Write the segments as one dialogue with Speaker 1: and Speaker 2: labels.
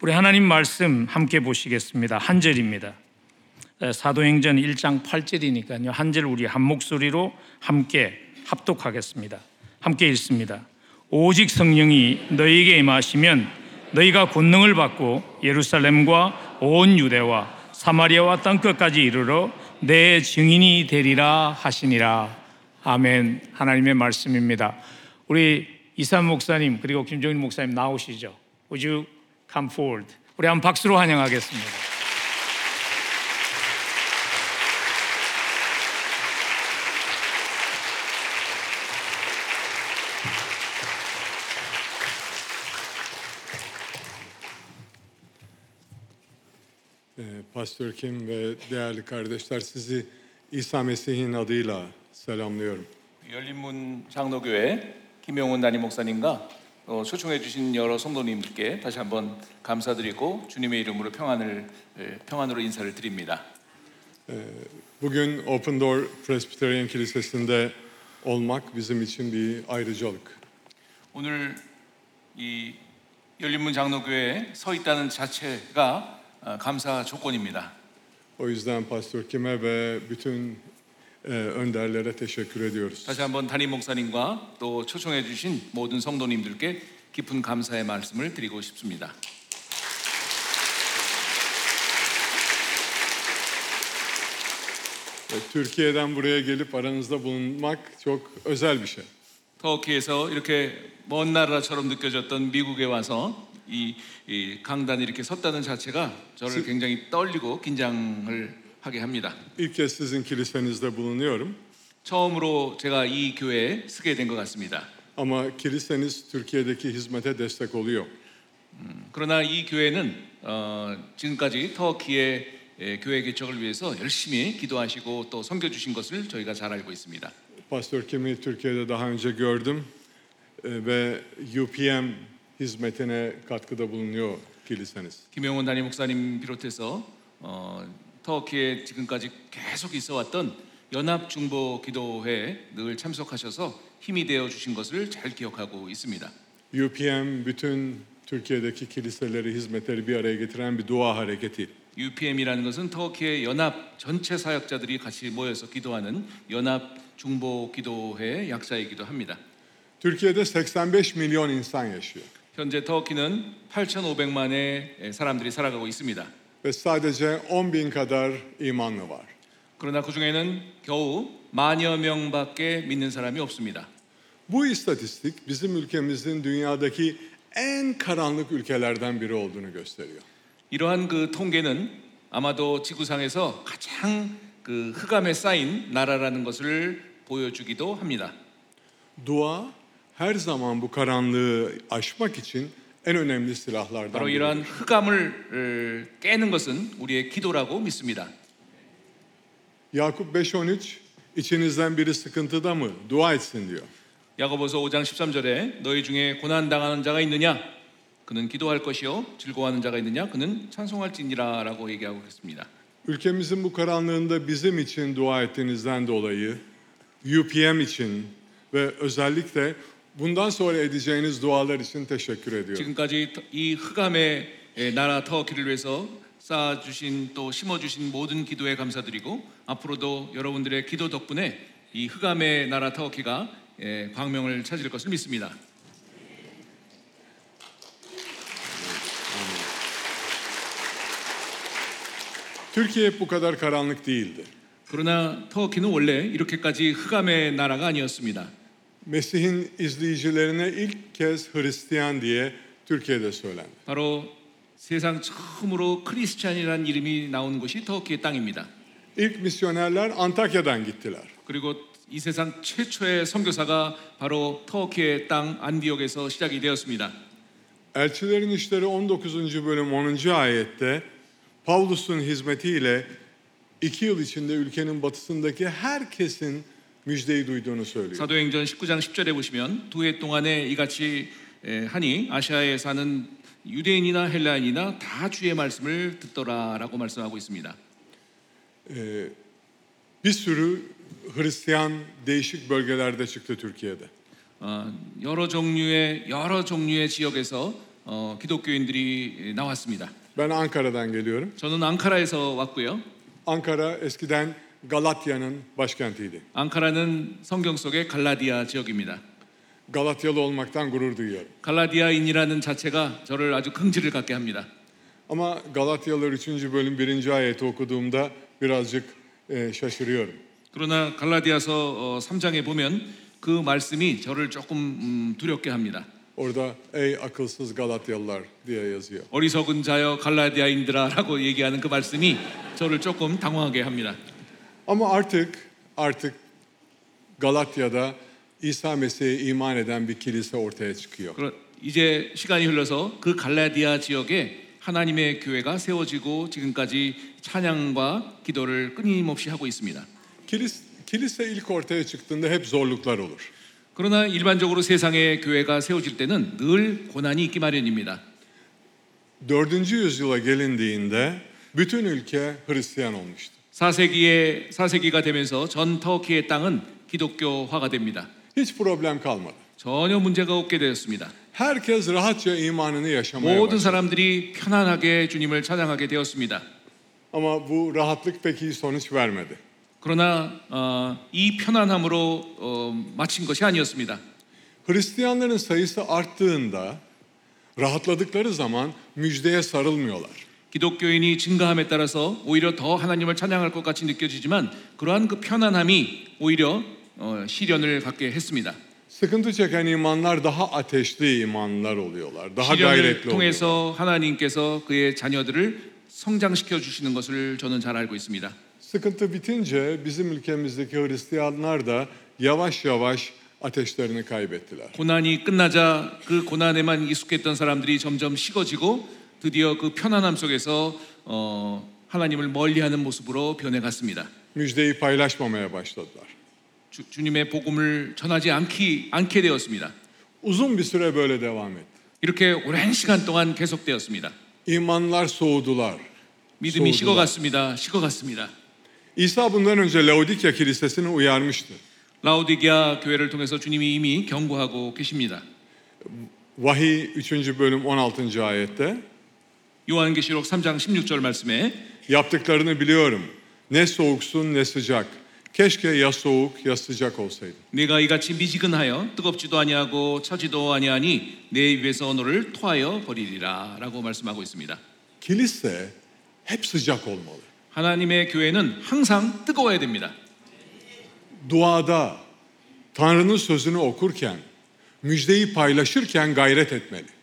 Speaker 1: 우리 하나님 말씀 함께 보시겠습니다. 한 절입니다. 에, 사도행전 1장 8절이니까요. 한 절 우리 한 목소리로 함께 합독하겠습니다. 함께 읽습니다. 오직 성령이 너희에게 임하시면 너희가 권능을 받고 예루살렘과 온 유대와 사마리아와 땅 끝까지 이르러 내 증인이 되리라 하시니라. 아멘. 하나님의 말씀입니다. 우리 이산 목사님 그리고 김종인 목사님 나오시죠. You come forward? 우리 한번 박수로 환영하겠습니다.
Speaker 2: Pastör Kim ve değerli kardeşler sizi İsa Mesih'in adıyla selamlıyorum.
Speaker 3: 열린문 장로교회 김용훈 담임 목사님과 어, 초청해 주신 여러 성도님들께 다시 한번 감사드리고 주님의 이름으로 평안을 에, 평안으로 인사를 드립니다.
Speaker 2: Bugün Open Door Presbyterian Kilisesi'nde olmak bizim için bir ayrıcalık.
Speaker 3: 오늘 이 열린문 장로교회에 서 있다는 자체가 어, 감사 조건입니다.
Speaker 2: O yüzden Pastör Kim'e ve bütün e, önderlere teşekkür ediyoruz.
Speaker 3: 다시 한번 담임 목사님과 또 초청해 주신 모든 성도님들께 깊은 감사의 말씀을 드리고 싶습니다.
Speaker 2: Ve Türkiye'den buraya gelip aranızda bulunmak çok özel bir şey.
Speaker 3: 터키에서 이렇게 먼 나라처럼 느껴졌던 미국에 와서 이, 이 강단에 이렇게 섰다는 자체가 저를 굉장히 떨리고 긴장을 하게 합니다.
Speaker 2: İlk kez sizin kilisenizde bulunuyorum.
Speaker 3: 처음으로 제가 이 교회에 서게 된 것 같습니다.
Speaker 2: Ama kiliseniz Türkiye'deki hizmete destek oluyor.
Speaker 3: 그러나 이 교회는 어, 지금까지 터키의 에, 교회 개척을 위해서 열심히 기도하시고 또 섬겨 주신 것을 저희가 잘 알고 있습니다.
Speaker 2: Pastör Kim'i Türkiye'de daha önce gördüm e, ve UPM hizmetine katkıda bulunuyor kiliseniz.
Speaker 3: 김영원 담임 목사님 비롯해서 어, 터키에 지금까지 계속 있어왔던 연합 중보 기도회에 늘 참석하셔서 힘이 되어 주신 것을 잘 기억하고 있습니다.
Speaker 2: UPM bütün Türkiye'deki kiliseleri, hizmetleri bir araya getiren bir dua hareketi.
Speaker 3: UPM이라는 것은 터키의 연합 전체 사역자들이 같이 모여서 기도하는 연합 중보 기도회의 약자이기도 합니다.
Speaker 2: Türkiye'de 85 milyon insan yaşıyor.
Speaker 3: 현재 터키는 8,500만의 사람들이 살아가고 있습니다.
Speaker 2: Ve sadece 10 bin kadar imanlı var.
Speaker 3: 그러나 그 중에는 겨우 만여 명밖에 믿는 사람이 없습니다.
Speaker 2: Bu istatistik bizim ülkemizin dünyadaki en karanlık ülkelerden biri olduğunu gösteriyor.
Speaker 3: 이러한 그 통계는 아마도 지구상에서 가장 그 흑암에 쌓인 나라라는 것을 보여주기도 합니다.
Speaker 2: Dua her zaman bu karanlığı aşmak için en önemli silahlardan
Speaker 3: 바로. 이러한 흑암을 어, 깨는 것은 우리의 기도라고 믿습니다.
Speaker 2: Yakup 5.13 içinizden biri sıkıntıda mı? Dua etsin diyor.
Speaker 3: 야고보서 5장 13절에 너희 중에 고난 당하는 자가 있느냐? 그는 기도할 것이요 즐거워하는 자가 있느냐? 그는 찬송할지니라라고 얘기하고 있습니다.
Speaker 2: Ülkemizin bu karanlığında bizim için dua ettiğinizden dolayı UPM için ve özellikle bundan sonra edeceğiniz dualar için teşekkür ediyorum.
Speaker 3: 지금까지 이 흑암의 에, 나라 터키를 위해서 쌓아주신 또 심어주신 모든 기도에 감사드리고 앞으로도 여러분들의 기도 덕분에 이 흑암의 나라 터키가 에, 광명을 찾을 것을 믿습니다.
Speaker 2: Türkiye hep bu kadar karanlık değildi.
Speaker 3: 그러나 터키는 원래 이렇게까지 흑암의 나라가 아니었습니다.
Speaker 2: Mesih'in izleyicilerine ilk kez Hristiyan diye Türkiye'de söylendi.
Speaker 3: 바로 세상 처음으로 크리스찬이라는 이름이 나오는 곳이 터키의 땅입니다.
Speaker 2: İlk misyonerler Antakya'dan gittiler.
Speaker 3: 그리고 이 세상 최초의 선교사가 바로 터키의 땅 안디옥에서 시작이 되었습니다.
Speaker 2: Elçilerin İşleri 19. bölüm 10. ayette Pavlus'un hizmetiyle iki yıl içinde ülkenin batısındaki herkesin müjdeyi duyduğunu söylüyor.
Speaker 3: 사도행전 19장 10절에 보시면 두 해 동안에 이같이 에, 하니 아시아에 사는 유대인이나 헬라인이나 다 주의 말씀을 듣더라라고 말씀하고 있습니다.
Speaker 2: Ee, bir sürü Hristiyan değişik bölgelerde çıktı Türkiye'de.
Speaker 3: 어, 여러 종류의 여러 종류의 지역에서 어, 기독교인들이 나왔습니다.
Speaker 2: Ben Ankara'dan geliyorum.
Speaker 3: 저는 앙카라에서 왔고요.
Speaker 2: Ankara eskiden Galatya'nın başkentiydi.
Speaker 3: 앙카라는 성경 속의 갈라디아 지역입니다.
Speaker 2: Galatyalı olmaktan gurur duyuyorum.
Speaker 3: 갈라디아인이라는 자체가 저를 아주 긍지를 갖게 합니다.
Speaker 2: Ama Galatyalılar 3. bölüm 1. ayeti okuduğumda birazcık e, şaşırıyorum.
Speaker 3: 그러나 갈라디아서 어, 3장에 보면 그 말씀이 저를 조금 음, 두렵게 합니다.
Speaker 2: Orada ey akılsız Galatyalılar diye yazıyor.
Speaker 3: 어리석은 자여 갈라디아인들아라고 얘기하는 그 말씀이 저를 조금 당황하게 합니다.
Speaker 2: Ama artık artık Galatya'da İsa Mesih'e iman eden bir kilise ortaya çıkıyor.
Speaker 3: 그러- 이제 시간이 흘러서 그 갈라디아 지역에 하나님의 교회가 세워지고 지금까지 찬양과 기도를 끊임없이 하고 있습니다.
Speaker 2: Kilis, kilise ilk ortaya çıktığında hep zorluklar olur.
Speaker 3: 그러나 일반적으로 세상의 교회가 세워질 때는 늘 고난이 있기 마련입니다.
Speaker 2: 4. yüzyıla gelindiğinde bütün ülke Hristiyan olmuştu.
Speaker 3: 4세기에 4세기가 되면서 전 터키의 땅은 기독교화가 됩니다.
Speaker 2: Hiç problem kalmadı.
Speaker 3: 전혀 문제가 없게 되었습니다.
Speaker 2: Herkes rahatça imanını yaşamaya
Speaker 3: 모든
Speaker 2: başladı.
Speaker 3: 사람들이 편안하게 주님을 찬양하게 되었습니다.
Speaker 2: Ama bu rahatlık pek iyi sonuç vermedi.
Speaker 3: 그러나 어, 이 편안함으로 어, 마친 것이 아니었습니다.
Speaker 2: Hristiyanların sayısı arttığında rahatladıkları zaman müjdeye sarılmıyorlar.
Speaker 3: 기독교인이 증가함에 따라서 오히려 더 하나님을 찬양할 것 같이 느껴지지만 그러한 그 편안함이 오히려 어, 시련을 갖게 했습니다.
Speaker 2: Sıkıntı çeken imanlar daha ateşli imanlar oluyorlar. Daha
Speaker 3: 시련을
Speaker 2: gayretli oluyorlar.
Speaker 3: 통해서 하나님께서 그의 자녀들을 성장시켜 주시는 것을 저는 잘 알고 있습니다.
Speaker 2: Sıkıntı bitince bizim ülkemizdeki Hristiyanlar da yavaş yavaş ateşlerini kaybettiler.
Speaker 3: 고난이 끝나자 그 고난에만 익숙했던 사람들이 점점 식어지고 드디어 그 편안함 속에서 어, 하나님을 멀리하는 모습으로 변해갔습니다.
Speaker 2: Müjdeyi paylaşmamaya başladılar.
Speaker 3: 주, 주님의 복음을 전하지 않기 않게 되었습니다.
Speaker 2: Uzun bir süre böyle devam etti.
Speaker 3: 이렇게 오랜 시간 동안 계속되었습니다.
Speaker 2: İmanlar soğudular.
Speaker 3: 믿음이. 식어갔습니다. 식어갔습니다.
Speaker 2: İsa bundan önce Laodikya Kilisesi'ni uyarmıştı.
Speaker 3: 라우디게아 교회를 통해서 주님이 이미 경고하고 계십니다.
Speaker 2: Vahiy 3. bölüm 16. ayette
Speaker 3: 요한계시록 3장 16절 말씀에
Speaker 2: yaptıklarını biliyorum. Ne soğuksun ne sıcak. Keşke ya soğuk ya sıcak olsaydın.
Speaker 3: 내가 이같이 미지근하여 뜨겁지도 아니하고 차지도 아니하니 내 입에서 너를 토하여 버리리라라고 말씀하고 있습니다.
Speaker 2: Kilise hep sıcak olmalı.
Speaker 3: 하나님의 교회는 항상 뜨거워야 됩니다.
Speaker 2: Duada Tanrı'nın sözünü okurken, müjdeyi paylaşırken gayret etmeli.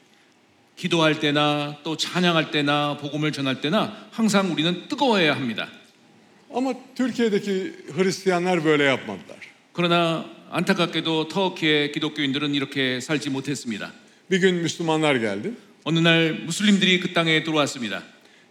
Speaker 3: 기도할 때나 또 찬양할 때나 복음을 전할 때나 항상 우리는 뜨거워야 합니다.
Speaker 2: Ama Türkiye'deki Hristiyanlar böyle yapmadılar.
Speaker 3: 그러나 안타깝게도 터키의 기독교인들은 이렇게 살지 못했습니다.
Speaker 2: Bir gün Müslümanlar geldi.
Speaker 3: 어느 날 무슬림들이 그 땅에 들어왔습니다.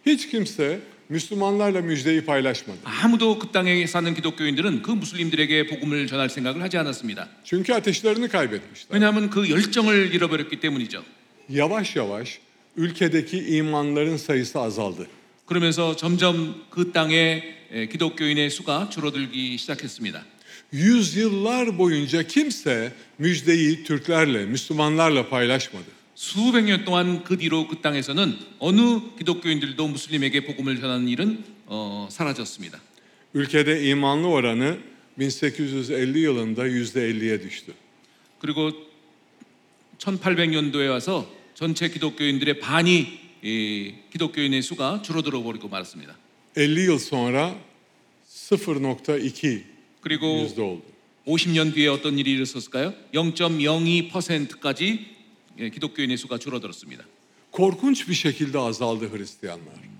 Speaker 2: Hiç kimse Müslümanlarla müjdeyi paylaşmadı.
Speaker 3: 아무도 그 땅에 사는 기독교인들은 그 무슬림들에게 복음을 전할 생각을 하지 않았습니다.
Speaker 2: Çünkü ateşlerini kaybetmişler.
Speaker 3: 왜냐하면 그 열정을 잃어버렸기 때문이죠.
Speaker 2: Yavaş yavaş ülkedeki imanların sayısı azaldı.
Speaker 3: 그러면서 점점 그 땅에 에, 기독교인의 수가 줄어들기 시작했습니다.
Speaker 2: Yüzyıllar boyunca kimse müjdeyi Türklerle, Müslümanlarla paylaşmadı.
Speaker 3: 수백 년 동안 그 뒤로 그 땅에서는 어느 기독교인들도 무슬림에게 복음을 전하는 일은 어, 사라졌습니다.
Speaker 2: Ülkede imanlı oranı 1850 yılında %50'ye düştü.
Speaker 3: 그리고 1800년도에 와서 전체 기독교인들의 반이 이 기독교인의 수가 줄어들어 버리고 말았습니다.
Speaker 2: 50 yıl sonra 0.2
Speaker 3: 그리고
Speaker 2: yüzde oldu.
Speaker 3: 50년 뒤에 어떤 일이 일어섰을까요? 0.02%까지 예, 기독교인의 수가 줄어들었습니다.
Speaker 2: Korkunç bir şekilde azaldı Hristiyanlar.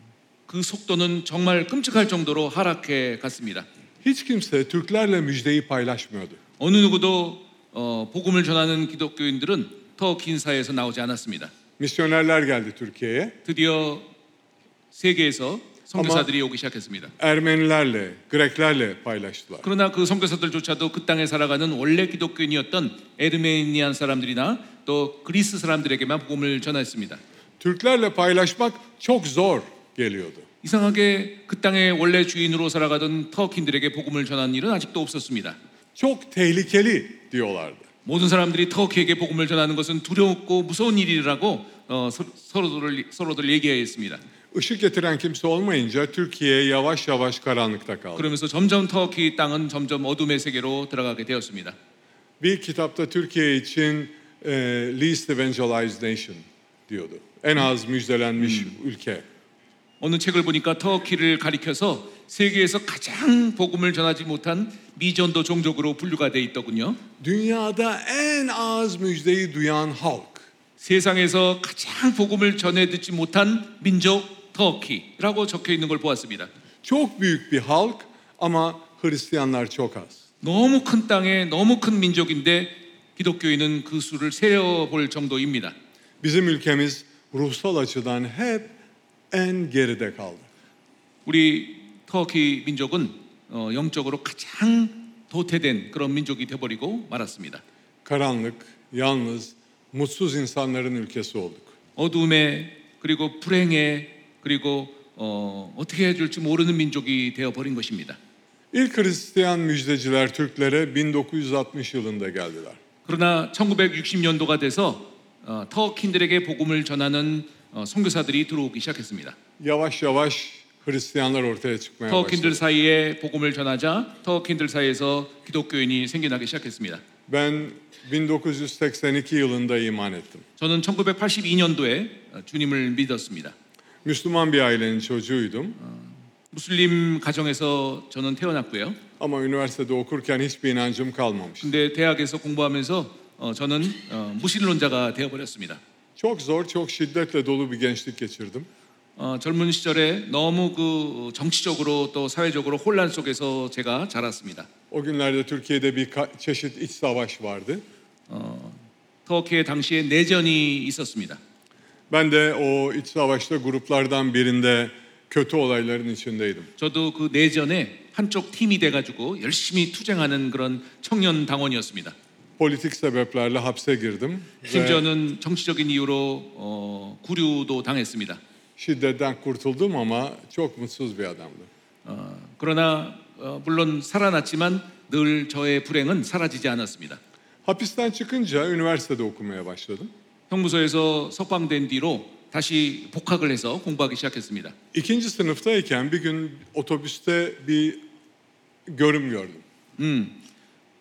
Speaker 3: 그 속도는 정말 끔찍할 정도로 하락해 갔습니다.
Speaker 2: Hiç kimse Türklerle müjdeyi paylaşmıyordu.
Speaker 3: 어느 누구도 어, 복음을 전하는 기독교인들은 더 긴 사회에서 나오지 않았습니다.
Speaker 2: Misyonerler geldi Türkiye'ye.
Speaker 3: 드디어 세계에서 선교사들이 오기 시작했습니다.
Speaker 2: Ermenilerle, Greklerle paylaştılar.
Speaker 3: 그러나 그 선교사들조차도 그 땅에 살아가는 원래 기독교인이었던 에르메니안 사람들이나 또 그리스 사람들에게만 복음을 전했습니다.
Speaker 2: Türklerle paylaşmak çok zor geliyordu.
Speaker 3: 이상하게 그 땅의 원래 주인으로 살아가던 터키인들에게 복음을 전하는 일은 아직도 없었습니다.
Speaker 2: Çok tehlikeli diyorlardı.
Speaker 3: 모든 사람들이 터키에게 복음을 전하는 것은 두렵고 무서운 일이라고 어, 서, 서로들 서로들 얘기했습니다.
Speaker 2: Işık getiren kimse olmayınca Türkiye yavaş yavaş karanlıkta kaldı.
Speaker 3: 그러면서 점점 터키 땅은 점점 어둠의 세계로 들어가게 되었습니다.
Speaker 2: Bir kitapta Türkiye için e, least evangelized nation diyordu. En az müjdelenmiş ülke.
Speaker 3: 어느 책을 보니까 터키를 가리켜서 세계에서 가장 복음을 전하지 못한 미전도 종족으로 분류가 돼 있더군요.
Speaker 2: Dünyada en az müjdeyi duyan halk.
Speaker 3: 세상에서 가장 복음을 전해 듣지 못한 민족 터키라고 적혀 있는 걸 보았습니다.
Speaker 2: Çok büyük bir halk ama Hristiyanlar çok az.
Speaker 3: 너무 큰 땅에 너무 큰 민족인데 기독교인은 그 수를 세어 볼 정도입니다.
Speaker 2: Bizim ülkemiz ruhsal açıdan hep en geride kaldı.
Speaker 3: 우리 터키 민족은 어, 영적으로 가장 도태된 그런 민족이 되어버리고 말았습니다.
Speaker 2: Karanlık, yalnız, mutsuz insanların ülkesi olduk.
Speaker 3: 어둠에 그리고 불행에 그리고 어, 어떻게 해줄지 모르는 민족이 되어 버린 것입니다.
Speaker 2: İlk Hristiyan müjdeciler Türklere 1960 yılında geldiler.
Speaker 3: 그러나 1960년도가 돼서 어, 터키인들에게 복음을 전하는 어, 선교사들이 들어오기 시작했습니다.
Speaker 2: Yavaş yavaş Hristiyanlar ortaya çıkmaya
Speaker 3: 터키인들. 사이에 복음을 전하자 터키인들 사이에서 기독교인이 생겨나기 시작했습니다.
Speaker 2: Ben 1982 yılında iman ettim.
Speaker 3: 저는 1982년도에 어, 주님을 믿었습니다.
Speaker 2: Müslüman bir ailenin çocuğuydum.
Speaker 3: 무슬림 가정에서 저는 태어났고요.
Speaker 2: Ama üniversitede okurken hiçbir inancım kalmamış.
Speaker 3: 근데 대학에서 공부하면서 어, 저는 어, 무신론자가 되어 버렸습니다.
Speaker 2: Çok zor, çok şiddetle dolu bir gençlik geçirdim.
Speaker 3: 어, 젊은 시절에 너무 그 정치적으로 또 사회적으로 혼란 속에서 제가 자랐습니다.
Speaker 2: O günlerde Türkiye'de bir ka- çeşit iç savaş vardı.
Speaker 3: 터키에 당시에 내전이 있었습니다.
Speaker 2: Ben de o iç savaşta gruplardan birinde kötü olayların içindeydim.
Speaker 3: 저도 그 내전에 한쪽 팀이 돼가지고 열심히 투쟁하는 그런 청년 당원이었습니다.
Speaker 2: Politik sebeplerle hapse girdim ve
Speaker 3: 심지어는 정치적인 이유로 어, 구류도 당했습니다.
Speaker 2: Şiddetten kurtuldum ama çok mutsuz bir adamdım.
Speaker 3: 어, 그러나 어, 물론 살아났지만 늘 저의 불행은 사라지지 않았습니다.
Speaker 2: Hapisten çıkınca üniversitede okumaya başladım.
Speaker 3: 형무소에서 석방된 뒤로 다시 복학을 해서 공부하기 시작했습니다.
Speaker 2: İkinci sınıftayken bir gün otobüste bir görüm gördüm.
Speaker 3: 음,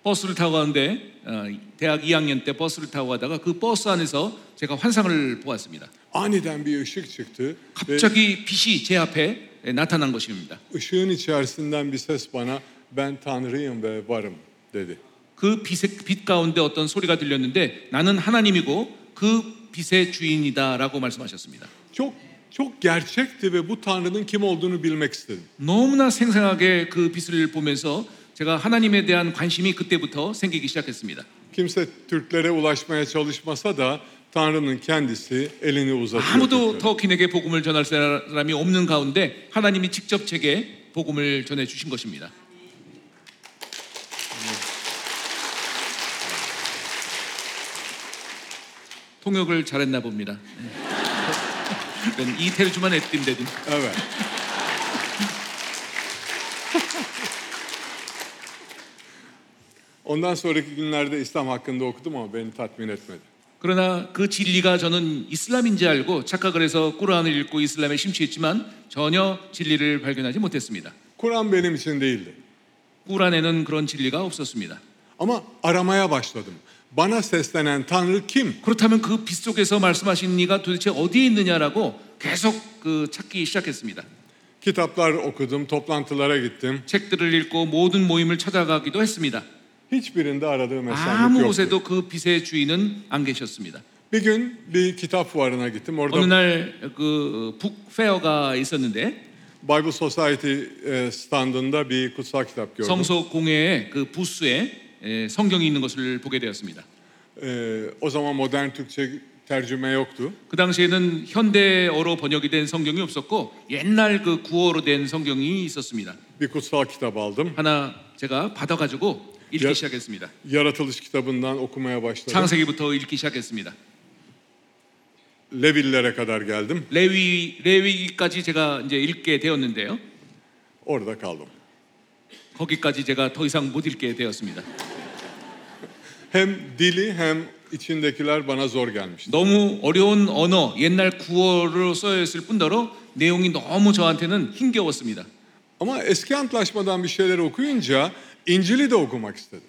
Speaker 3: 버스를 타고 가는데 어, 대학 2학년 때 버스를 타고 가다가 그 버스 안에서 제가 환상을 보았습니다.
Speaker 2: Aniden bir ışık çıktı ve
Speaker 3: 갑자기 빛이 제 앞에 나타난 것입니다.
Speaker 2: ışığın içerisinden bir ses bana ben Tanrıyım ve varım dedi.
Speaker 3: 그 빛의, 빛 가운데 어떤 소리가 들렸는데 나는 하나님이고 그 빛의 주인이다라고 말씀하셨습니다.
Speaker 2: Çok çok gerçekti ve bu Tanrı'nın kim olduğunu bilmek istedim.
Speaker 3: 너무나 생생하게 그 빛을 보면서 제가 하나님에 대한 관심이 그때부터 생기기 시작했습니다.
Speaker 2: Kimse Türklere ulaşmaya çalışmasa da Tanrı'nın kendisi elini uzatıyor.
Speaker 3: 아무도. 터킨에게 복음을 전할 사람이 없는 가운데 하나님이 직접 제게 복음을 전해 주신 것입니다. 통역을 잘했나 봅니다. Dedim.
Speaker 2: Evet. Ondan sonraki günlerde İslam hakkında okudum ama beni tatmin etmedi.
Speaker 3: 그러나 그 진리가 저는 이슬람인지 알고 착각을 해서 꾸란을 읽고 이슬람에 심취했지만 전혀 진리를 발견하지 못했습니다.
Speaker 2: Kur'an benim için değildi.
Speaker 3: 꾸란에는 그런 진리가 없었습니다.
Speaker 2: Ama aramaya başladım. Bana seslenen Tanrı kim?
Speaker 3: 그렇다면 그빛 속에서 말씀하신 이가 도대체 어디에 있느냐라고 계속 그 찾기 시작했습니다.
Speaker 2: Kitaplar okudum, toplantılara gittim.
Speaker 3: 책들을 읽고 모든 모임을 찾아가기도 했습니다.
Speaker 2: Hiçbirinde aradığım eserlik
Speaker 3: 아무
Speaker 2: yoktu.
Speaker 3: 곳에도 그 빛의 주인은 안 계셨습니다.
Speaker 2: Bir gün bir kitap fuarına gittim.
Speaker 3: 어느
Speaker 2: Orada
Speaker 3: 날그 북페어가 있었는데
Speaker 2: Bible Society e, standında bir kutsal kitap gördüm.
Speaker 3: 성소 공회의 그 부스에 에, 성경이 있는 것을 보게 되었습니다.
Speaker 2: E, o zaman modern Türkçe tercüme yoktu.
Speaker 3: 그 당시에는 현대어로 번역이 된 성경이 없었고 옛날 그 구어로 된 성경이 있었습니다.
Speaker 2: Bir kutsal kitap aldım.
Speaker 3: 하나 제가 받아가지고 읽기
Speaker 2: 야-
Speaker 3: 시작했습니다.
Speaker 2: Yaratılış kitabından okumaya başladım.
Speaker 3: 창세기부터 읽기 시작했습니다.
Speaker 2: Levillere kadar geldim.
Speaker 3: 레위 레위기까지 제가 이제 읽게 되었는데요.
Speaker 2: Orada kaldım.
Speaker 3: 거기까지 제가 더 이상 못 읽게 되었습니다.
Speaker 2: Hem dili hem içindekiler bana zor gelmişti.
Speaker 3: 너무 어려운 언어, 옛날 구어로 써여 있을 뿐더러 내용이 너무 저한테는 힘겨웠습니다.
Speaker 2: Ama eski antlaşmadan bir şeyler okuyunca İncil'i de okumak istedim.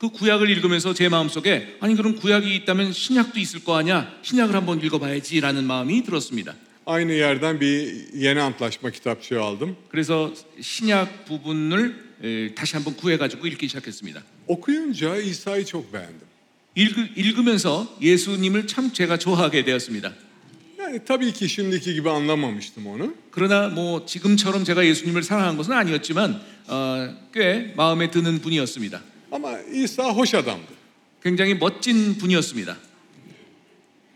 Speaker 3: 그 구약을 읽으면서 제 마음속에 아니 그럼 구약이 있다면 신약도 있을 거 아니야? 신약을 한번 읽어봐야지라는 마음이 들었습니다.
Speaker 2: Aynı yerden bir yeni antlaşma kitapçığı aldım.
Speaker 3: 그래서 신약 부분을 에, 다시 한번 구해가지고 읽기 시작했습니다.
Speaker 2: Okuyunca İsa'yı çok beğendim.
Speaker 3: 읽, 읽으면서 예수님을 참 제가 좋아하게 되었습니다.
Speaker 2: Yani tabii ki şimdiki gibi anlamamıştım onu.
Speaker 3: 그러나 뭐 지금처럼 제가 예수님을 사랑한 것은 아니었지만 어, 꽤 마음에 드는 분이었습니다.
Speaker 2: Ama İsa hoş adamdı.
Speaker 3: 굉장히 멋진 분이었습니다.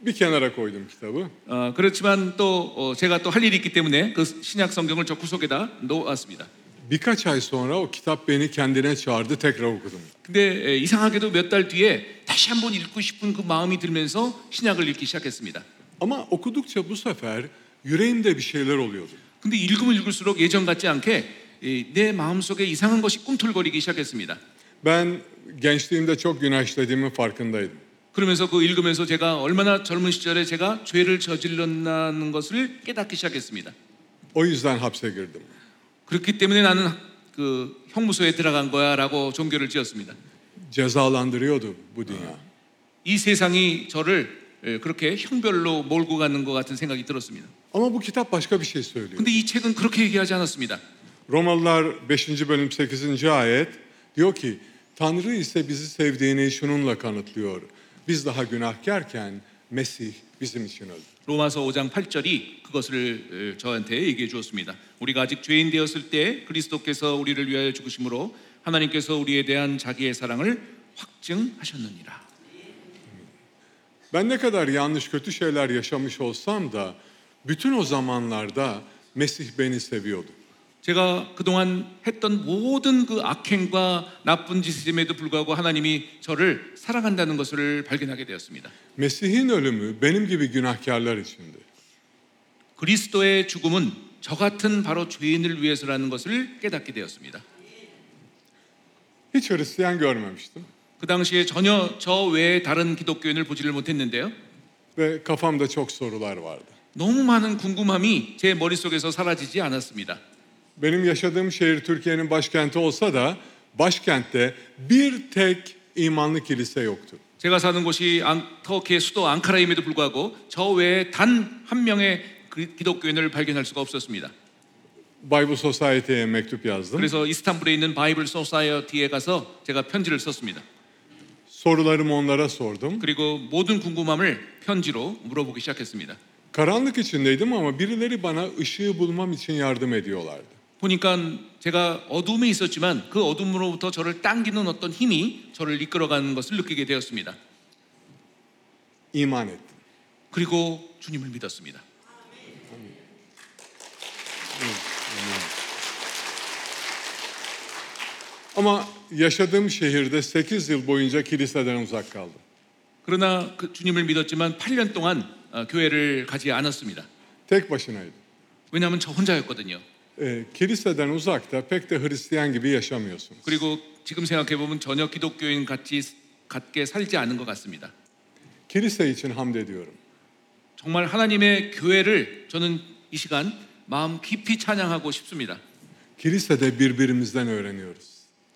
Speaker 2: Bir kenara koydum kitabı.
Speaker 3: 어, 그렇지만 또 어, 제가 또 할 일이 있기 때문에 그 신약 성경을 저 구석에다 놓았습니다.
Speaker 2: Birkaç ay sonra o kitap beni kendine çağırdı tekrar okudum.
Speaker 3: 근데 에, 이상하게도 몇 달 뒤에 다시 한번 읽고 싶은 그 마음이 들면서 신약을 읽기 시작했습니다.
Speaker 2: Ama okudukça bu sefer yüreğimde bir şeyler oluyordu.
Speaker 3: 근데 읽으면 읽을수록 예전 같지 않게 에, 내 마음속에 이상한 것이 꿈틀거리기 시작했습니다.
Speaker 2: Ben gençliğimde çok günah işlediğimin farkındaydım.
Speaker 3: 그러면서 그 읽으면서 제가 얼마나 젊은 시절에 제가 죄를 저질렀다는 것을 깨닫기 시작했습니다.
Speaker 2: O yüzden hapse girdim.
Speaker 3: 그렇기 때문에 나는 그 형무소에 들어간 거야라고 종교를 지었습니다.
Speaker 2: Cezalandırıyordu bu dünya.
Speaker 3: 이 세상이 저를 에, 그렇게 형별로 몰고 가는 것 같은 생각이 들었습니다.
Speaker 2: Ama bu kitap başka bir şey söylüyor.
Speaker 3: 근데 이 책은 그렇게 얘기하지 않았습니다.
Speaker 2: Romalılar 5. bölüm 8. ayet diyor ki Tanrı ise bizi sevdiğini şununla kanıtlıyor. Biz daha günahkarken Mesih bizim için öldü.
Speaker 3: 로마서 5장 8절이 그것을 에, 저한테 얘기해 주었습니다. 우리가 아직 죄인 되었을 때 그리스도께서 우리를 위하여 죽으심으로 하나님께서 우리에 대한 자기의 사랑을 확증하셨느니라.
Speaker 2: Ben ne kadar yanlış kötü şeyler yaşamış olsam da bütün o zamanlarda Mesih beni seviyordu.
Speaker 3: 제가 그동안 했던 모든 그 악행과 나쁜 짓임에도 불구하고 하나님이 저를 사랑한다는 것을 발견하게 되었습니다.
Speaker 2: Mesih'in ölümü benim gibi günahkarlar içindi.
Speaker 3: 그리스도의 죽음은 저 같은 바로 죄인을 위해서라는 것을 깨닫게 되었습니다.
Speaker 2: Hiç Hristiyan görmemiştim
Speaker 3: 그 당시에 전혀 저 외에 다른 기독교인을 보지를 못했는데요.
Speaker 2: ve kafamda çok sorular vardı.
Speaker 3: 너무 많은 궁금함이 제 머릿속에서 사라지지 않았습니다.
Speaker 2: Benim yaşadığım şehir Türkiye'nin başkenti olsa da başkentte bir tek imanlı kilise yoktu.
Speaker 3: 제가 사는 곳이 앙, 터키의 수도 앙카라임에도 불구하고 저 외에 단 한 명의 그 기독교인을 발견할 수가 없었습니다.
Speaker 2: Bible Society'ye mektup yazdım.
Speaker 3: 그래서 이스탄불에 있는 Bible Society에 가서 제가 편지를 썼습니다.
Speaker 2: Sorularımı onlara sordum.
Speaker 3: 그리고 모든 궁금함을 편지로 물어보기 시작했습니다.
Speaker 2: Karanlık içindeydim ama birileri bana ışığı bulmam için yardım ediyorlardı.
Speaker 3: 보니까 제가 어둠에 있었지만 그 어둠으로부터 저를 당기는 어떤 힘이 저를 이끌어가는 것을 느끼게 되었습니다.
Speaker 2: Ettim.
Speaker 3: 그리고 주님을 믿었습니다.
Speaker 2: Ama yaşadığım şehirde 8 yıl boyunca kiliseden uzak kaldım.
Speaker 3: 그러나 그 주님을 믿었지만 8년 동안 어, 교회를 가지 않았습니다.
Speaker 2: Tek başınaydım.
Speaker 3: 왜냐하면 저 혼자였거든요.
Speaker 2: Ee, kiliseden uzakta pek de Hristiyan gibi yaşamıyorsunuz.
Speaker 3: 그리고 지금 생각해 보면 전혀 기독교인 같이 같게 살지 않은 것 같습니다.
Speaker 2: Kilise için hamd ediyorum.
Speaker 3: 정말 하나님의 교회를 저는 이 시간 마음 깊이 찬양하고 싶습니다.
Speaker 2: Kilisede birbirimizden öğreniyoruz.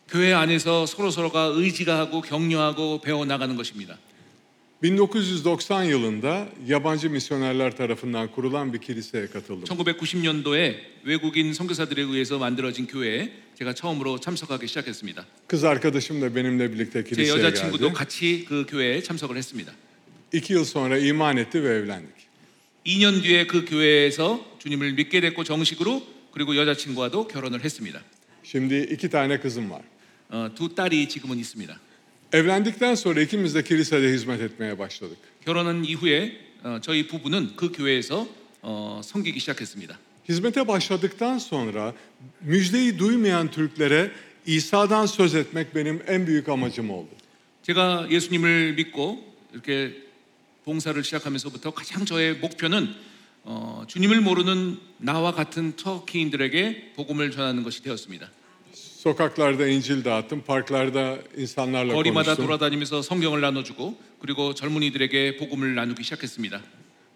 Speaker 3: 교회 안에서 서로 서로가 의지가 하고 격려하고 배워 나가는 것입니다.
Speaker 2: 1990 yılında yabancı misyonerler tarafından kurulan bir kiliseye katıldım.
Speaker 3: 1990년도에 외국인 선교사들에 의해서 만들어진 교회에 제가 처음으로 참석하기 시작했습니다.
Speaker 2: Kız arkadaşım da benimle birlikte
Speaker 3: 제
Speaker 2: kiliseye
Speaker 3: 여자친구도
Speaker 2: geldi.
Speaker 3: 같이 그 교회에 참석을 했습니다.
Speaker 2: İki yıl sonra iman etti ve evlendik.
Speaker 3: 2년 뒤에 그 교회에서 주님을 믿게 됐고 정식으로 그리고 여자친구와도 결혼을 했습니다.
Speaker 2: Şimdi iki tane kızım var.
Speaker 3: 어, 두 딸이 지금은 있습니다.
Speaker 2: Evlendikten sonra ikimiz de kilisede hizmet etmeye başladık.
Speaker 3: 결혼한 이후에 어, 저희 부부는 그 교회에서 어, 섬기기 시작했습니다.
Speaker 2: Hizmete başladıktan sonra müjdeyi duymayan Türklere İsa'dan söz etmek benim en büyük amacım oldu.
Speaker 3: 제가 예수님을 믿고 이렇게 봉사를 시작하면서부터 가장 저의 목표는 어, 주님을 모르는 나와 같은 터키인들에게 복음을 전하는 것이 되었습니다.
Speaker 2: Sokaklarda İncil dağıttım, parklarda insanlarla
Speaker 3: 거리마다
Speaker 2: konuştum.
Speaker 3: 돌아다니면서 성경을 나눠주고 그리고 젊은이들에게 복음을 나누기 시작했습니다.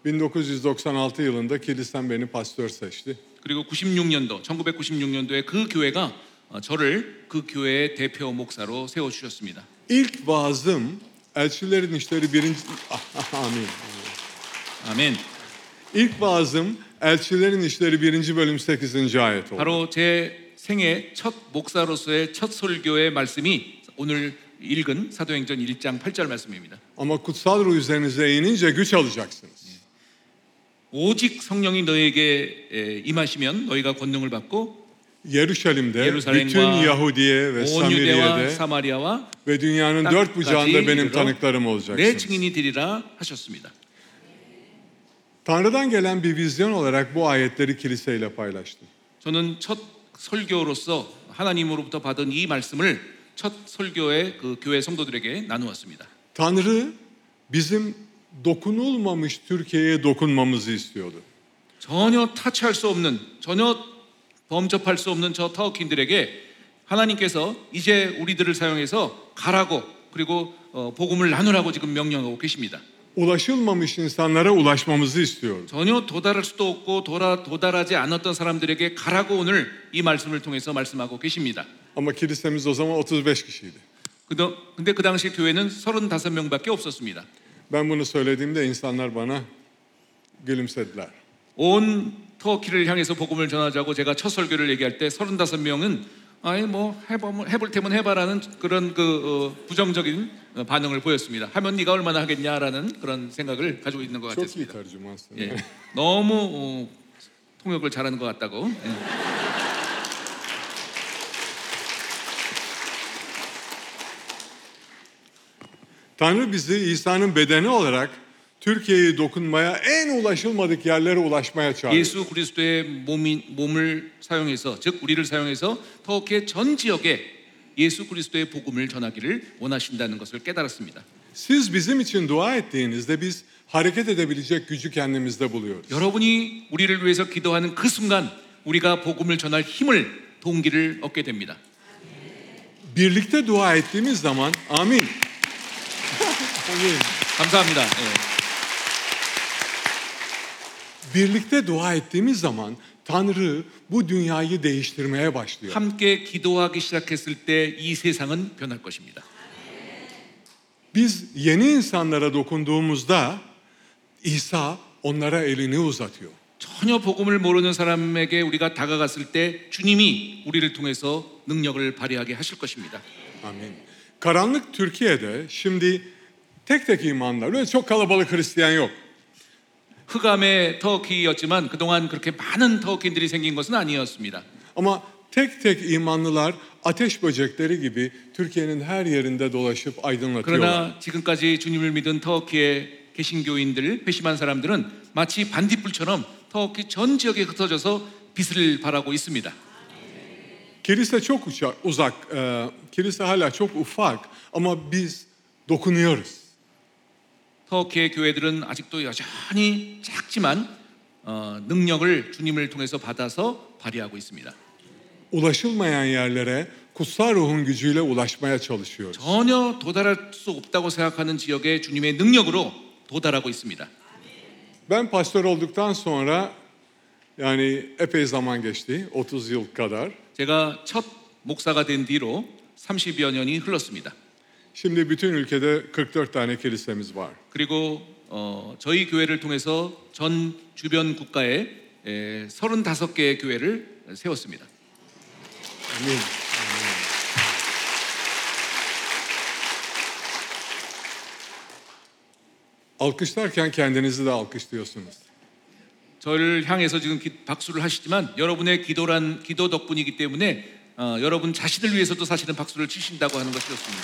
Speaker 2: 1996 yılında kilisem beni pastör seçti.
Speaker 3: 그리고 96년도 1996년도에 그 교회가 어, 저를 그 교회의 대표 목사로 세워 주셨습니다.
Speaker 2: İlk vaazım Elçilerin İşleri birinci... Amin.
Speaker 3: 아멘.
Speaker 2: İlk vaazım Elçilerin İşleri birinci bölüm 8. ayet oldu.
Speaker 3: 바로 제 생애 첫 목사로서의 첫 설교의 말씀이 오늘 읽은 사도행전 1장 8절 말씀입니다.
Speaker 2: Ama kutsal ruh üzerinize inince güç alacaksınız.
Speaker 3: 오직 성령이 너에게 에, 임하시면 너희가 권능을 받고
Speaker 2: Yeruşalim'de, bütün Yahudiye ve
Speaker 3: 온 유대와
Speaker 2: Samiriye'de
Speaker 3: 사마리아와
Speaker 2: ve dünyanın dört bucağında benim tanıklarım
Speaker 3: 내
Speaker 2: olacaksınız.
Speaker 3: 증인이 되리라 하셨습니다.
Speaker 2: Tanrı'dan gelen bir vizyon olarak bu ayetleri kiliseyle paylaştım.
Speaker 3: 저는 첫 설교로서 하나님으로부터 받은 이 말씀을 첫 설교의 그 교회 성도들에게 나누었습니다.
Speaker 2: Tanrı bizim dokunulmamış Türkiye'ye dokunmamızı istiyordu.
Speaker 3: 전혀 타치할 수 없는 전혀 범접할 수 없는 저 터키인들에게 하나님께서 이제 우리들을 사용해서 가라고 그리고 어, 복음을 나누라고 지금 명령하고 계십니다.
Speaker 2: Ulaşılmamış insanlara ulaşmamızı istiyordu.
Speaker 3: 전혀 도달할 수도 없고 도라, 도달하지 않았던 사람들에게 가라고 오늘 이 말씀을 통해서 말씀하고 계십니다.
Speaker 2: Ama kilisemiz o zaman 35 kişiydi.
Speaker 3: 그도- 근데 그 당시 교회는 35명밖에 없었습니다.
Speaker 2: Ben bunu söylediğimde insanlar bana gülümsediler.
Speaker 3: 온 터키를 향해서 복음을 전하자고 제가 첫 설교를 얘기할 때 35명은 아니 뭐 해보면 해볼 테면 해봐라는 그런 그 어, 부정적인 어, 반응을 보였습니다. 하면 네가 얼마나 하겠냐라는 그런 생각을 가지고 있는 것 같았습니다. 예. 너무 어, 통역을 잘하는 것 같다고. 예.
Speaker 2: Tanrı bizi İsa'nın bedeni olarak Türkiye'yi dokunmaya en ulaşılmadık yerlere ulaşmaya çağırıyor.
Speaker 3: 예수 그리스도의 몸이, 몸을 사용해서 즉 우리를 사용해서 터키의 전 지역에 예수 그리스도의 복음을 전하기를 원하신다는 것을 깨달았습니다.
Speaker 2: Siz bizim için dua ettiğinizde biz hareket edebilecek gücü kendimizde buluyoruz.
Speaker 3: 여러분이 우리를 위해서 기도하는 그 순간 우리가 복음을 전할 힘을 동기를 얻게 됩니다.
Speaker 2: Birlikte dua ettiğimiz zaman amin. amin.
Speaker 3: 감사합니다. 예.
Speaker 2: Birlikte dua ettiğimiz zaman Tanrı bu dünyayı değiştirmeye başlıyor.
Speaker 3: 함께 기도하기 시작했을 때 이 세상은 변할 것입니다.
Speaker 2: Biz yeni insanlara dokunduğumuzda İsa onlara elini uzatıyor.
Speaker 3: 전혀 복음을 모르는 사람에게 우리가 다가갔을 때 주님이 우리를 통해서 능력을 발휘하게 하실 것입니다.
Speaker 2: Amin. Karanlık Türkiye'de şimdi tek tek imanlar, öyle çok kalabalık Hristiyan yok.
Speaker 3: 흑암의 터키였지만 그동안 그렇게 많은 터키인들이 생긴 것은 아니었습니다.
Speaker 2: Ama tek tek imanlılar ateş böcekleri gibi Türkiye'nin her yerinde dolaşıp aydınlatıyorlar.
Speaker 3: 그러나 지금까지 주님을 믿은 터키의 개신교인들, 회심한 사람들은 마치 반딧불처럼 터키 전 지역에 흩어져서 빛을 발하고 있습니다.
Speaker 2: Kilise çok uzak, e, kilise hala çok ufak ama biz dokunuyoruz.
Speaker 3: 터키의 교회들은 아직도 여전히 작지만 어, 능력을 주님을 통해서 받아서 발휘하고 있습니다.
Speaker 2: Ulaşılmayan yerlere kutsal ruhun gücüyle ulaşmaya çalışıyoruz.
Speaker 3: 전혀 도달할 수 없다고 생각하는 지역에 주님의 능력으로 도달하고 있습니다.
Speaker 2: Ben pastör olduktan sonra yani epey zaman geçti, 30 yıl kadar.
Speaker 3: 제가 첫 목사가 된 뒤로 30여 년이 흘렀습니다.
Speaker 2: Şimdi bütün ülkede 44 tane kilisemiz var.
Speaker 3: 그리고 어, 저희 교회를 통해서 전 주변 국가에 에, 35개의 교회를 세웠습니다.
Speaker 2: Amin. Alkışlarken kendinizi de alkışlıyorsunuz.
Speaker 3: 저를 향해서 지금 기- 박수를 하시지만 여러분의 기도란 기도 덕분이기 때문에 어, 여러분 자신을 위해서도 사실은 박수를 치신다고 하는 것이 좋습니다.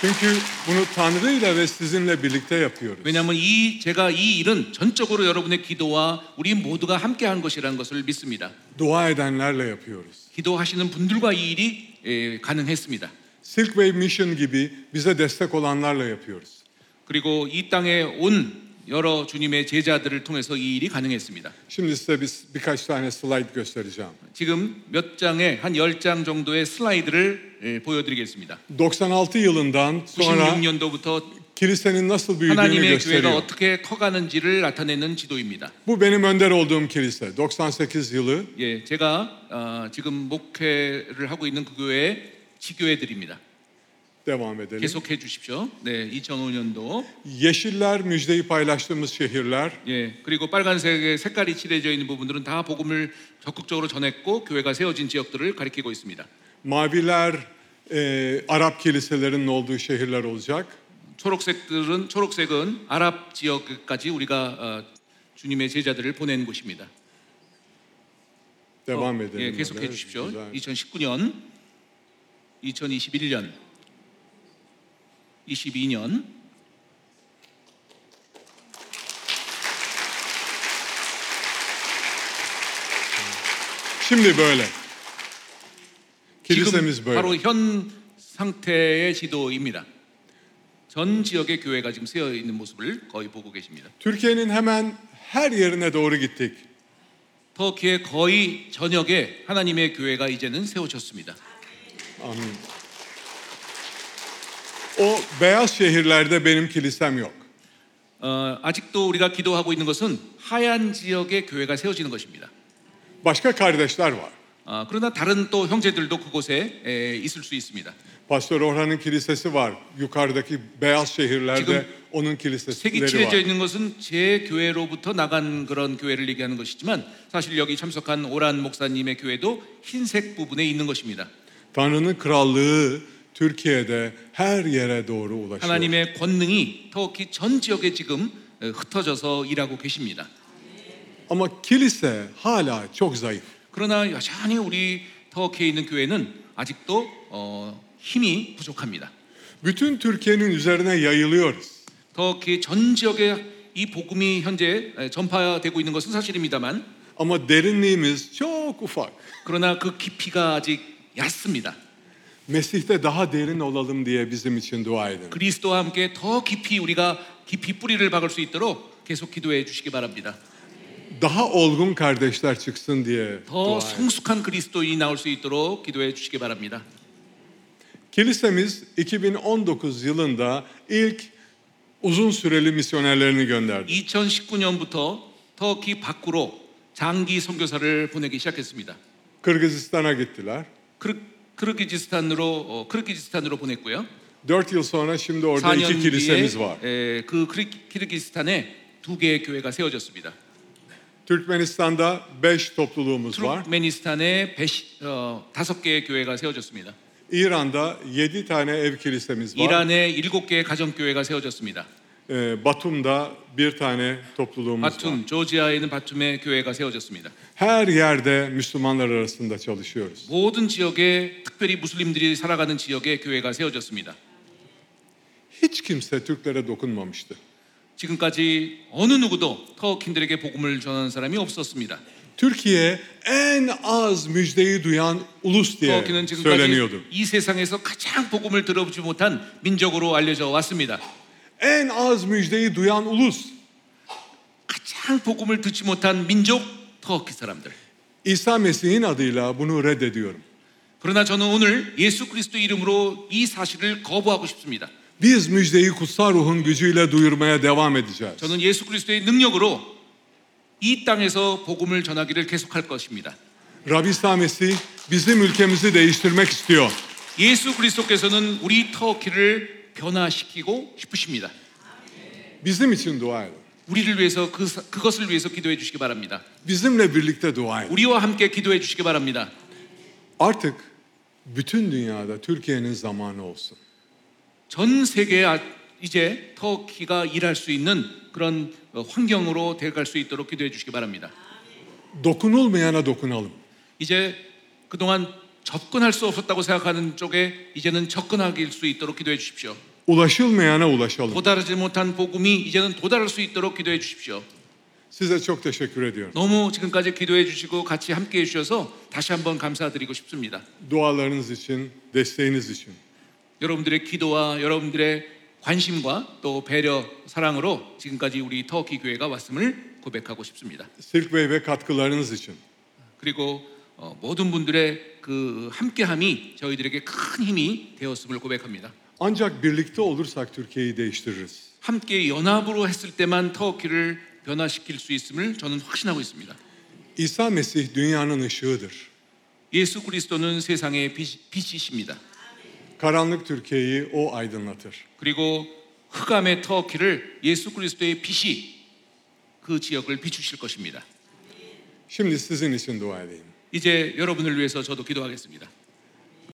Speaker 2: Çünkü bunu Tanrı ile ve sizinle birlikte yapıyoruz.
Speaker 3: 왜냐하면 이 제가 이 일은 전적으로 여러분의 기도와 우리 모두가 함께 한 것이라는 것을 믿습니다.
Speaker 2: Dua edenlerle yapıyoruz.
Speaker 3: 기도하시는 분들과 이 일이 에, 가능했습니다.
Speaker 2: Silk Way Mission gibi bize destek olanlarla yapıyoruz.
Speaker 3: 그리고 이 땅에 온 여러 주님의 제자들을 통해서 이 일이 가능했습니다.
Speaker 2: Şimdi size bir, birkaç tane slide göstereceğim.
Speaker 3: 지금 몇 장의 한 10장 정도의 슬라이드를 예, 보여드리겠습니다.
Speaker 2: 96 yılından sonra
Speaker 3: 96년도부터
Speaker 2: kilisenin nasıl büyüdüğünü
Speaker 3: 하나님의 교회가
Speaker 2: gösteriyor.
Speaker 3: 어떻게 커가는지를 나타내는 지도입니다.
Speaker 2: Bu benim önder olduğum kilise. 98 yılı
Speaker 3: 예, 제가 어, 지금 목회를 하고 있는 그 교회의 지교회들입니다.
Speaker 2: Devam edelim.
Speaker 3: 계속해 주십시오. 네, 2005년도.
Speaker 2: Yeşiller müjdeyi paylaştığımız şehirler.
Speaker 3: 예, 그리고 빨간색의 색깔이 칠해져 있는 부분들은 다 복음을 적극적으로 전했고 교회가 세워진 지역들을 가리키고 있습니다.
Speaker 2: Maviler e, Arap kiliselerinin olduğu şehirler olacak.
Speaker 3: 초록색들은 초록색은 아랍 지역까지 우리가 어, 주님의 제자들을 보낸 곳입니다.
Speaker 2: Devam
Speaker 3: 어,
Speaker 2: edelim.
Speaker 3: 예, 계속해. 주십시오.
Speaker 2: Güzel.
Speaker 3: 2019년, 2021년, 22년,
Speaker 2: Şimdi böyle.
Speaker 3: 지금
Speaker 2: böyle.
Speaker 3: 바로 현 상태의 지도입니다. 전 지역의 교회가 지금 세어 있는 모습을 거의 보고 계십니다.
Speaker 2: Türkiye'nin hemen her yerine doğru gittik.
Speaker 3: 터키의 거의 전역에 하나님의 교회가 이제는 세워졌습니다.
Speaker 2: Amin. O beyaz şehirlerde benim kilisem yok.
Speaker 3: 어, 아직도 우리가 기도하고 있는 것은 하얀 지역의 교회가 세워지는 것입니다.
Speaker 2: Başka kardeşler var.
Speaker 3: 아, 그러나 다른 또 형제들도 그곳에 에, 있을 수 있습니다.
Speaker 2: Pastor Orhan'ın kilisesi var. Yukarıdaki beyaz şehirlerde
Speaker 3: 지금
Speaker 2: onun
Speaker 3: 색이 칠해져
Speaker 2: var.
Speaker 3: 있는 것은 제 교회로부터 나간 그런 교회를 얘기하는 것이지만 사실 여기 참석한 오란 목사님의 교회도 흰색 부분에 있는 것입니다.
Speaker 2: Tanrı'nın krallığı Türkiye'de her yere doğru ulaşıyor.
Speaker 3: 하나님의 권능이 터키 전 지역에 지금 어, 흩어져서 일하고 계십니다.
Speaker 2: Ama kilise hala çok zayıf.
Speaker 3: 그러나 여전히 우리 터키에 있는 교회는 아직도 어, 힘이 부족합니다.
Speaker 2: Bütün Türkiye'nin üzerine yayılıyoruz.
Speaker 3: 터키 전 지역에 이 복음이 현재 에, 전파되고 있는 것은 사실입니다만
Speaker 2: Ama derinliğimiz çok ufak.
Speaker 3: 그러나 그 깊이가 아직 얕습니다.
Speaker 2: Mesih'te daha derin olalım diye bizim için dua edin.
Speaker 3: 그리스도와 함께 더 깊이 우리가 깊이 뿌리를 박을 수 있도록 계속 기도해 주시기 바랍니다.
Speaker 2: Daha olgun kardeşler çıksın diye
Speaker 3: 더
Speaker 2: dua edin.
Speaker 3: 성숙한 그리스도인이 나올 수 있도록 기도해 주시기 바랍니다.
Speaker 2: Kilisemiz 2019 yılında ilk uzun süreli misyonerlerini gönderdi.
Speaker 3: 2019년부터 터키 밖으로 장기 선교사를 보내기 시작했습니다.
Speaker 2: Kırgızistan'a gittiler.
Speaker 3: 크르, 크르기지스탄으로 어, 크르기지스탄으로 보냈고요.
Speaker 2: 4 yıl sonra şimdi orada iki
Speaker 3: 4년
Speaker 2: kilisemiz
Speaker 3: 뒤에
Speaker 2: var.
Speaker 3: 에, 그 크리, 키르기스탄에 두 개의 교회가 세워졌습니다.
Speaker 2: Türkmenistan'da 5 topluluğumuz var.
Speaker 3: 투르크메니스탄에 어, 다섯 개의 교회가 세워졌습니다.
Speaker 2: İran'da 7 tane ev kilisemiz var.
Speaker 3: 이란에 일곱 개의 가정 교회가 세워졌습니다.
Speaker 2: Ee, Batum'da bir tane topluluğumuz var.
Speaker 3: 바툼, 조지아에 있는 바툼의 교회가 세워졌습니다.
Speaker 2: Her yerde Müslümanlar arasında çalışıyoruz.
Speaker 3: 모든 지역에 특별히 무슬림들이 살아가는 지역에 교회가 세워졌습니다.
Speaker 2: Hiç kimse Türklere dokunmamıştı.
Speaker 3: 지금까지 어느 누구도 터키인들에게 복음을 전하는 사람이 없었습니다.
Speaker 2: Türkiye en az müjdeyi duyan ulus diye
Speaker 3: 터키는
Speaker 2: söyleniyordu.
Speaker 3: 지금까지 이 세상에서 가장 복음을 들어보지 못한 민족으로 알려져 왔습니다.
Speaker 2: En az müjdeyi duyan ulus.
Speaker 3: 가장 복음을 듣지 못한 민족 터키 사람들.
Speaker 2: İsa Mesih'in adıyla bunu reddediyorum.
Speaker 3: 그러나 저는 오늘 예수 그리스도 이름으로 이 사실을 거부하고 싶습니다.
Speaker 2: Biz müjdeyi kutsal ruhun gücüyle duyurmaya devam edeceğiz.
Speaker 3: 저는 예수 그리스도의 능력으로 이 땅에서 복음을 전하기를 계속할 것입니다.
Speaker 2: Rabbi İsa Mesih bizim ülkemizi değiştirmek istiyor.
Speaker 3: 예수 그리스도께서는 우리 터키를 변화시키고 싶으십니다.
Speaker 2: Bizim için dua edin.
Speaker 3: 우리를 위해서 그, 사- 그것을 위해서 기도해 주시기 바랍니다.
Speaker 2: Bizimle birlikte dua edin.
Speaker 3: 우리와 함께 기도해 주시기 바랍니다.
Speaker 2: Artık bütün dünyada Türkiye'nin zamanı olsun.
Speaker 3: 전 세계에 아- 이제 터키가 일할 수 있는 그런 어, 환경으로 돼갈 수 있도록 기도해 주시기 바랍니다.
Speaker 2: Dokunulmayana dokunalım.
Speaker 3: 이제 그동안 접근할 수 없었다고 생각하는 쪽에 이제는 접근하길 수 있도록 기도해 주십시오.
Speaker 2: Ulaşılmayana ulaşalım.
Speaker 3: 도달하지 못한 복음이 이제는 도달할 수 있도록 기도해 주십시오.
Speaker 2: Size çok teşekkür ediyorum.
Speaker 3: 너무 지금까지 기도해 주시고 같이 함께 해 주셔서 다시 한번 감사드리고 싶습니다.
Speaker 2: Dualarınız için, desteğiniz için.
Speaker 3: 여러분들의 기도와 여러분들의 관심과 또 배려, 사랑으로 지금까지 우리 터키 교회가 왔음을 고백하고 싶습니다.
Speaker 2: Sirk Bey ve katkılarınız için.
Speaker 3: 그리고 어, 모든 분들의 그 함께함이 저희들에게 큰 힘이 되었음을 고백합니다.
Speaker 2: Ancak birlikte olursak Türkiye'yi değiştiririz.
Speaker 3: 함께 연합으로 했을 때만 터키를 변화시킬 수 있음을 저는 확신하고 있습니다.
Speaker 2: İsa Mesih dünyanın ışığıdır.
Speaker 3: 예수 그리스도는 세상의 빛, 빛이십니다.
Speaker 2: Karanlık Türkiye'yi o aydınlatır.
Speaker 3: 그리고 흑암의 터키를 예수 그리스도의 빛이 그 지역을 비추실 것입니다.
Speaker 2: Şimdi sizin için dua edeyim.
Speaker 3: 이제 여러분을 위해서 저도 기도하겠습니다.